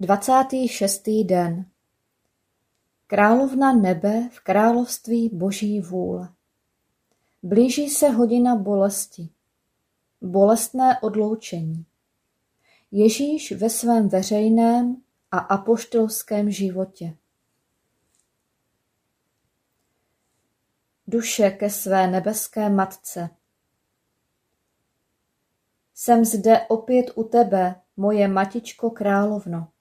Dvacátý šestý den Královna nebe v království boží vůle. Blíží se hodina bolesti. Bolestné odloučení. Ježíš ve svém veřejném a apoštolském životě. Duše ke své nebeské matce. Jsem zde opět u tebe, moje matičko královno.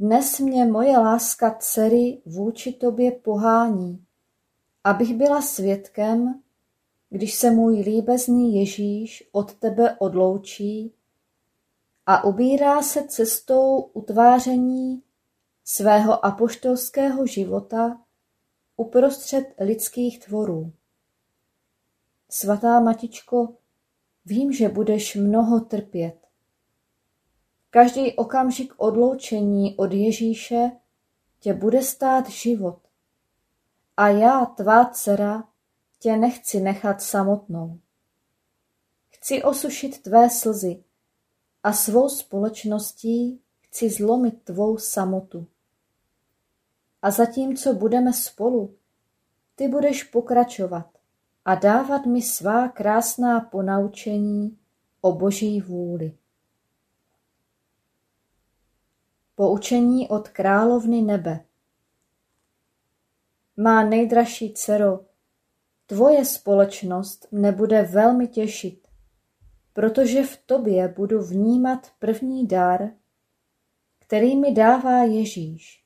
Dnes mě moje láska dcery vůči tobě pohání, abych byla svědkem, když se můj líbezný Ježíš od tebe odloučí a ubírá se cestou utváření svého apoštolského života uprostřed lidských tvorů. Svatá Matičko, vím, že budeš mnoho trpět. Každý okamžik odloučení od Ježíše tě bude stát život. A já, tvá dcera, tě nechci nechat samotnou. Chci osušit tvé slzy a svou společností chci zlomit tvou samotu. A zatímco budeme spolu, ty budeš pokračovat a dávat mi svá krásná ponaučení o boží vůli. Poučení od královny nebe Má nejdražší dcero, tvoje společnost mne bude velmi těšit, protože v tobě budu vnímat první dar, který mi dává Ježíš.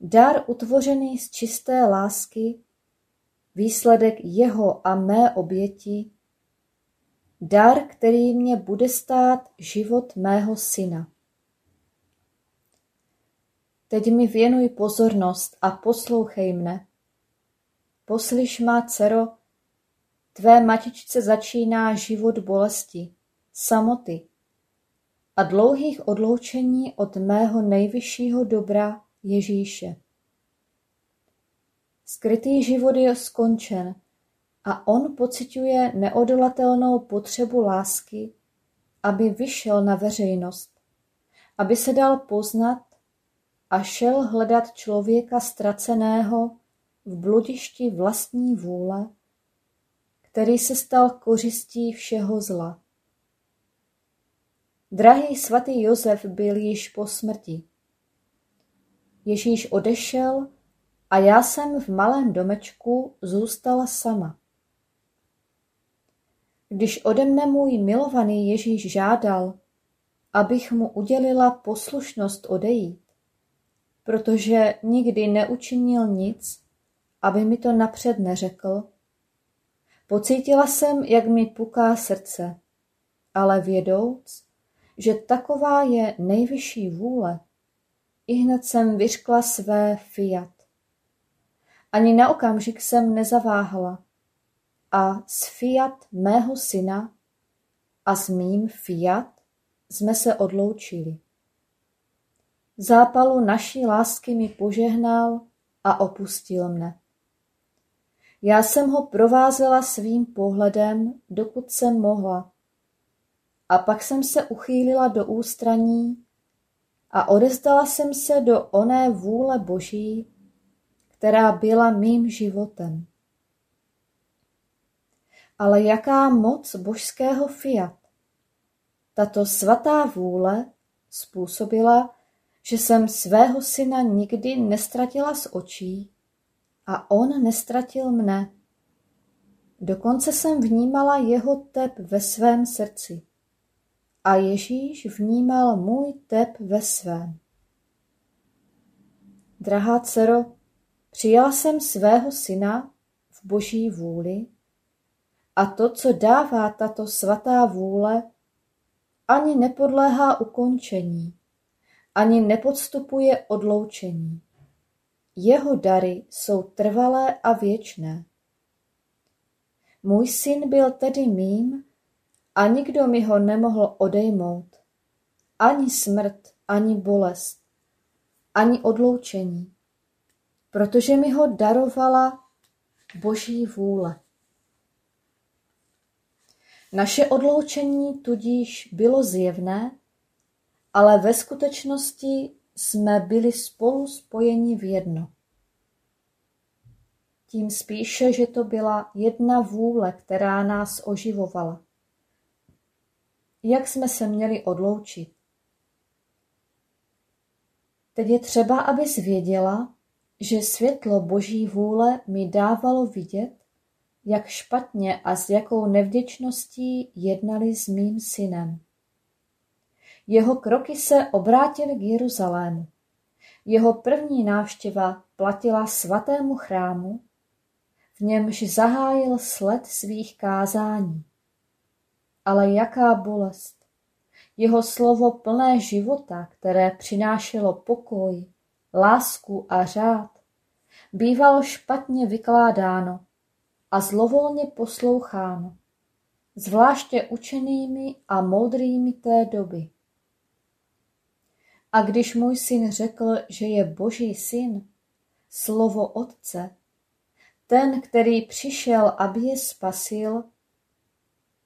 Dar utvořený z čisté lásky výsledek jeho a mé oběti, dar, který mě bude stát život mého syna. Teď mi věnuj pozornost a poslouchej mne. Poslyš má dcero, tvé matičce začíná život bolesti, samoty a dlouhých odloučení od mého nejvyššího dobra Ježíše. Skrytý život je skončen a on pociťuje neodolatelnou potřebu lásky, aby vyšel na veřejnost, aby se dal poznat a šel hledat člověka ztraceného v bludišti vlastní vůle, který se stal kořistí všeho zla. Drahý svatý Josef byl již po smrti. Ježíš odešel a já jsem v malém domečku zůstala sama. Když ode mne můj milovaný Ježíš žádal, abych mu udělila poslušnost odejít, protože nikdy neučinil nic, aby mi to napřed neřekl, pocítila jsem, jak mi puká srdce, ale vědouc, že taková je nejvyšší vůle, i hned jsem vyřkla své fiat. Ani na okamžik jsem nezaváhala a s fiat mého syna a s mým fiat jsme se odloučili. Zápalu naší lásky mi požehnal a opustil mne. Já jsem ho provázela svým pohledem, dokud jsem mohla. A pak jsem se uchýlila do ústraní a odezdala jsem se do oné vůle Boží, která byla mým životem. Ale jaká moc božského fiat! Tato svatá vůle způsobila, že jsem svého syna nikdy nestratila z očí a on nestratil mne. Dokonce jsem vnímala jeho tep ve svém srdci a Ježíš vnímal můj tep ve svém. Drahá dcero, přijala jsem svého syna v boží vůli a to, co dává tato svatá vůle, ani nepodléhá ukončení, ani nepodstupuje odloučení. Jeho dary jsou trvalé a věčné. Můj syn byl tedy mým a nikdo mi ho nemohl odejmout. Ani smrt, ani bolest, ani odloučení, protože mi ho darovala Boží vůle. Naše odloučení tudíž bylo zjevné, ale ve skutečnosti jsme byli spolu spojeni v jedno. Tím spíše, že to byla jedna vůle, která nás oživovala. Jak jsme se měli odloučit? Teď je třeba, abys věděla, že světlo Boží vůle mi dávalo vidět, jak špatně a s jakou nevděčností jednali s mým synem. Jeho kroky se obrátily k Jeruzalému. Jeho první návštěva platila svatému chrámu, v němž zahájil sled svých kázání. Ale jaká bolest! Jeho slovo plné života, které přinášelo pokoj, lásku a řád, bývalo špatně vykládáno a zlovolně posloucháno, zvláště učenými a moudrými té doby. A když můj syn řekl, že je Boží syn, slovo Otce, ten, který přišel, aby je spasil,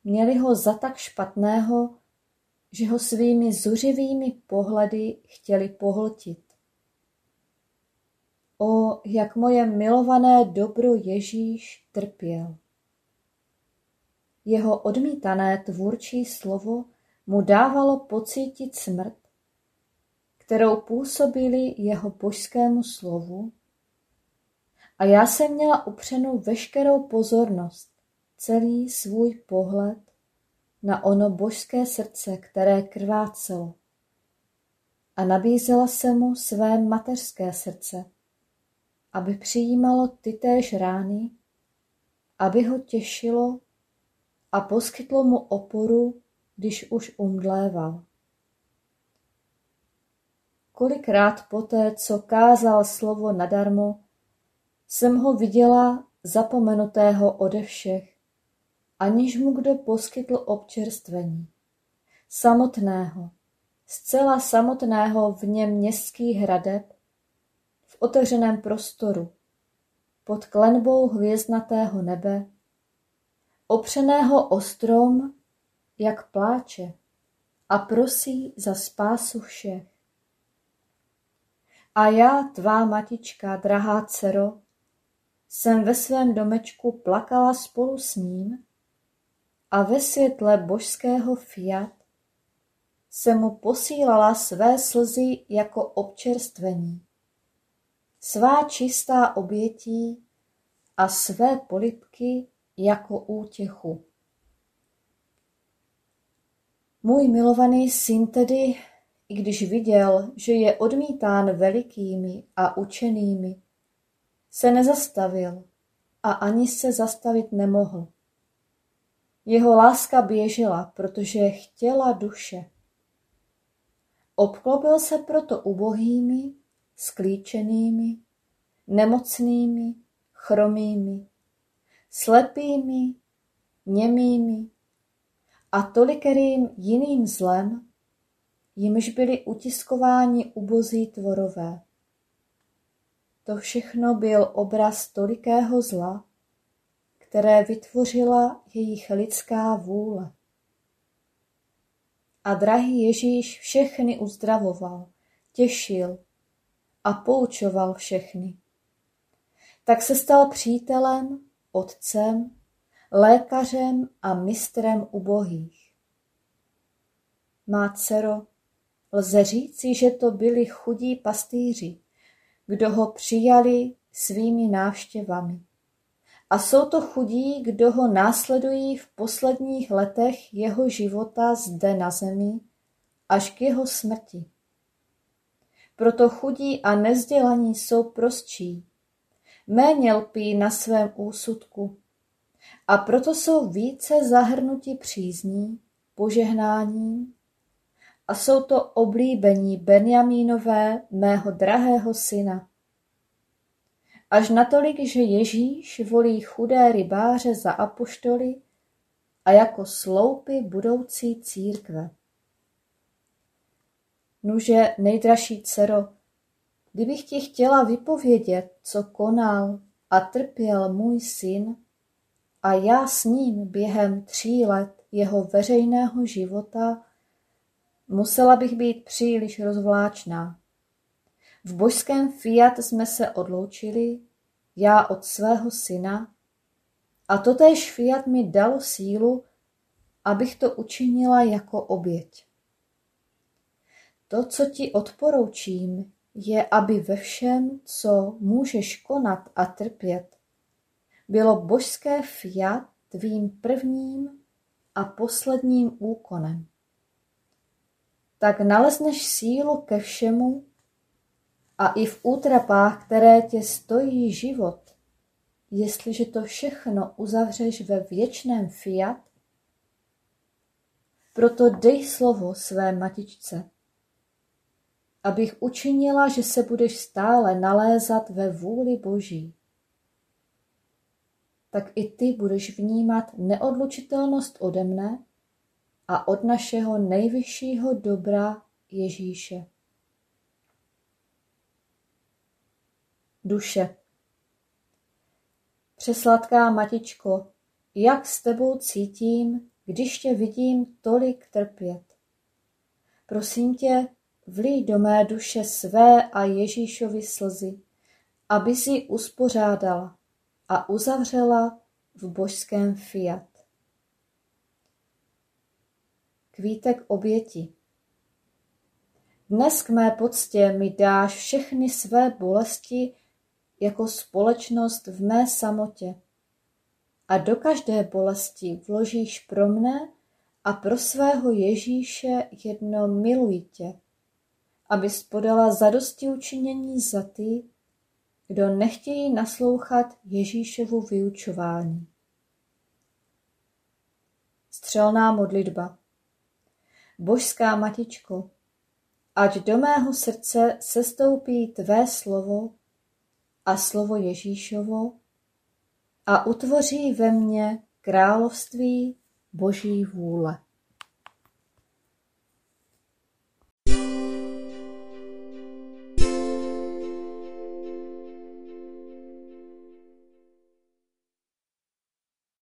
měli ho za tak špatného, že ho svými zuřivými pohledy chtěli pohltit. O, jak moje milované dobro Ježíš trpěl. Jeho odmítané tvůrčí slovo mu dávalo pocítit smrt, kterou působili jeho božskému slovu, a já jsem měla upřenou veškerou pozornost, celý svůj pohled na ono božské srdce, které krvácelo. A nabízela se mu své mateřské srdce, aby přijímalo ty též rány, aby ho těšilo a poskytlo mu oporu, když už umdléval. Kolikrát poté, co kázal slovo nadarmo, jsem ho viděla zapomenutého ode všech, aniž mu kdo poskytl občerstvení. Samotného, zcela samotného vně městských hradeb, v otevřeném prostoru, pod klenbou hvězdnatého nebe, opřeného o strom, jak pláče, a prosí za spásu všech. A já, tvá matička, drahá dcero, jsem ve svém domečku plakala spolu s ním a ve světle božského fiat se mu posílala své slzy jako občerstvení, svá čistá obětí a své polipky jako útěchu. Můj milovaný syn tedy, i když viděl, že je odmítán velikými a učenými, se nezastavil a ani se zastavit nemohl. Jeho láska běžela, protože chtěla duše. Obklopil se proto ubohými, sklíčenými, nemocnými, chromými, slepými, němými a tolikerým jiným zlem, jimž byli utiskováni ubozí tvorové. To všechno byl obraz tolikého zla, které vytvořila jejich lidská vůle. A drahý Ježíš všechny uzdravoval, těšil a poučoval všechny. Tak se stal přítelem, otcem, lékařem a mistrem ubohých. Má dcero, lze říci, že to byli chudí pastýři, kdo ho přijali svými návštěvami. A jsou to chudí, kdo ho následují v posledních letech jeho života zde na zemi až k jeho smrti. Proto chudí a nezdělaní jsou prostší, méně lpí na svém úsudku a proto jsou více zahrnuti přízní, požehnáním a jsou to oblíbení Benjamínové, mého drahého syna. Až natolik, že Ježíš volí chudé rybáře za apoštoly a jako sloupy budoucí církve. Nuže, nejdražší dcero, kdybych ti chtěla vypovědět, co konal a trpěl můj syn, a já s ním během tří let jeho veřejného života, musela bych být příliš rozvláčná. V božském fiat jsme se odloučili, já od svého syna, a totéž fiat mi dal sílu, abych to učinila jako oběť. To, co ti odporoučím, je, aby ve všem, co můžeš konat a trpět, bylo božské fiat tvým prvním a posledním úkonem. Tak nalezneš sílu ke všemu a i v útrapách, které tě stojí život, jestliže to všechno uzavřeš ve věčném fiat, proto dej slovo své matičce, abych učinila, že se budeš stále nalézat ve vůli Boží. Tak i ty budeš vnímat neodlučitelnost ode mne a od našeho nejvyššího dobra Ježíše. Duše. Přesladká matičko, jak s tebou cítím, když tě vidím tolik trpět. Prosím tě, vlij do mé duše své a Ježíšovi slzy, aby si uspořádala a uzavřela v božském fiat. Kvítek oběti. Dnes k mé poctě mi dáš všechny své bolesti jako společnost v mé samotě. A do každé bolesti vložíš pro mne a pro svého Ježíše jedno miluji tě, abys podala zadosti učinění za ty, kdo nechtějí naslouchat Ježíšovu vyučování. Střelná modlitba Božská Matičko, ať do mého srdce sestoupí Tvé slovo a slovo Ježíšovo a utvoří ve mně království Boží vůle.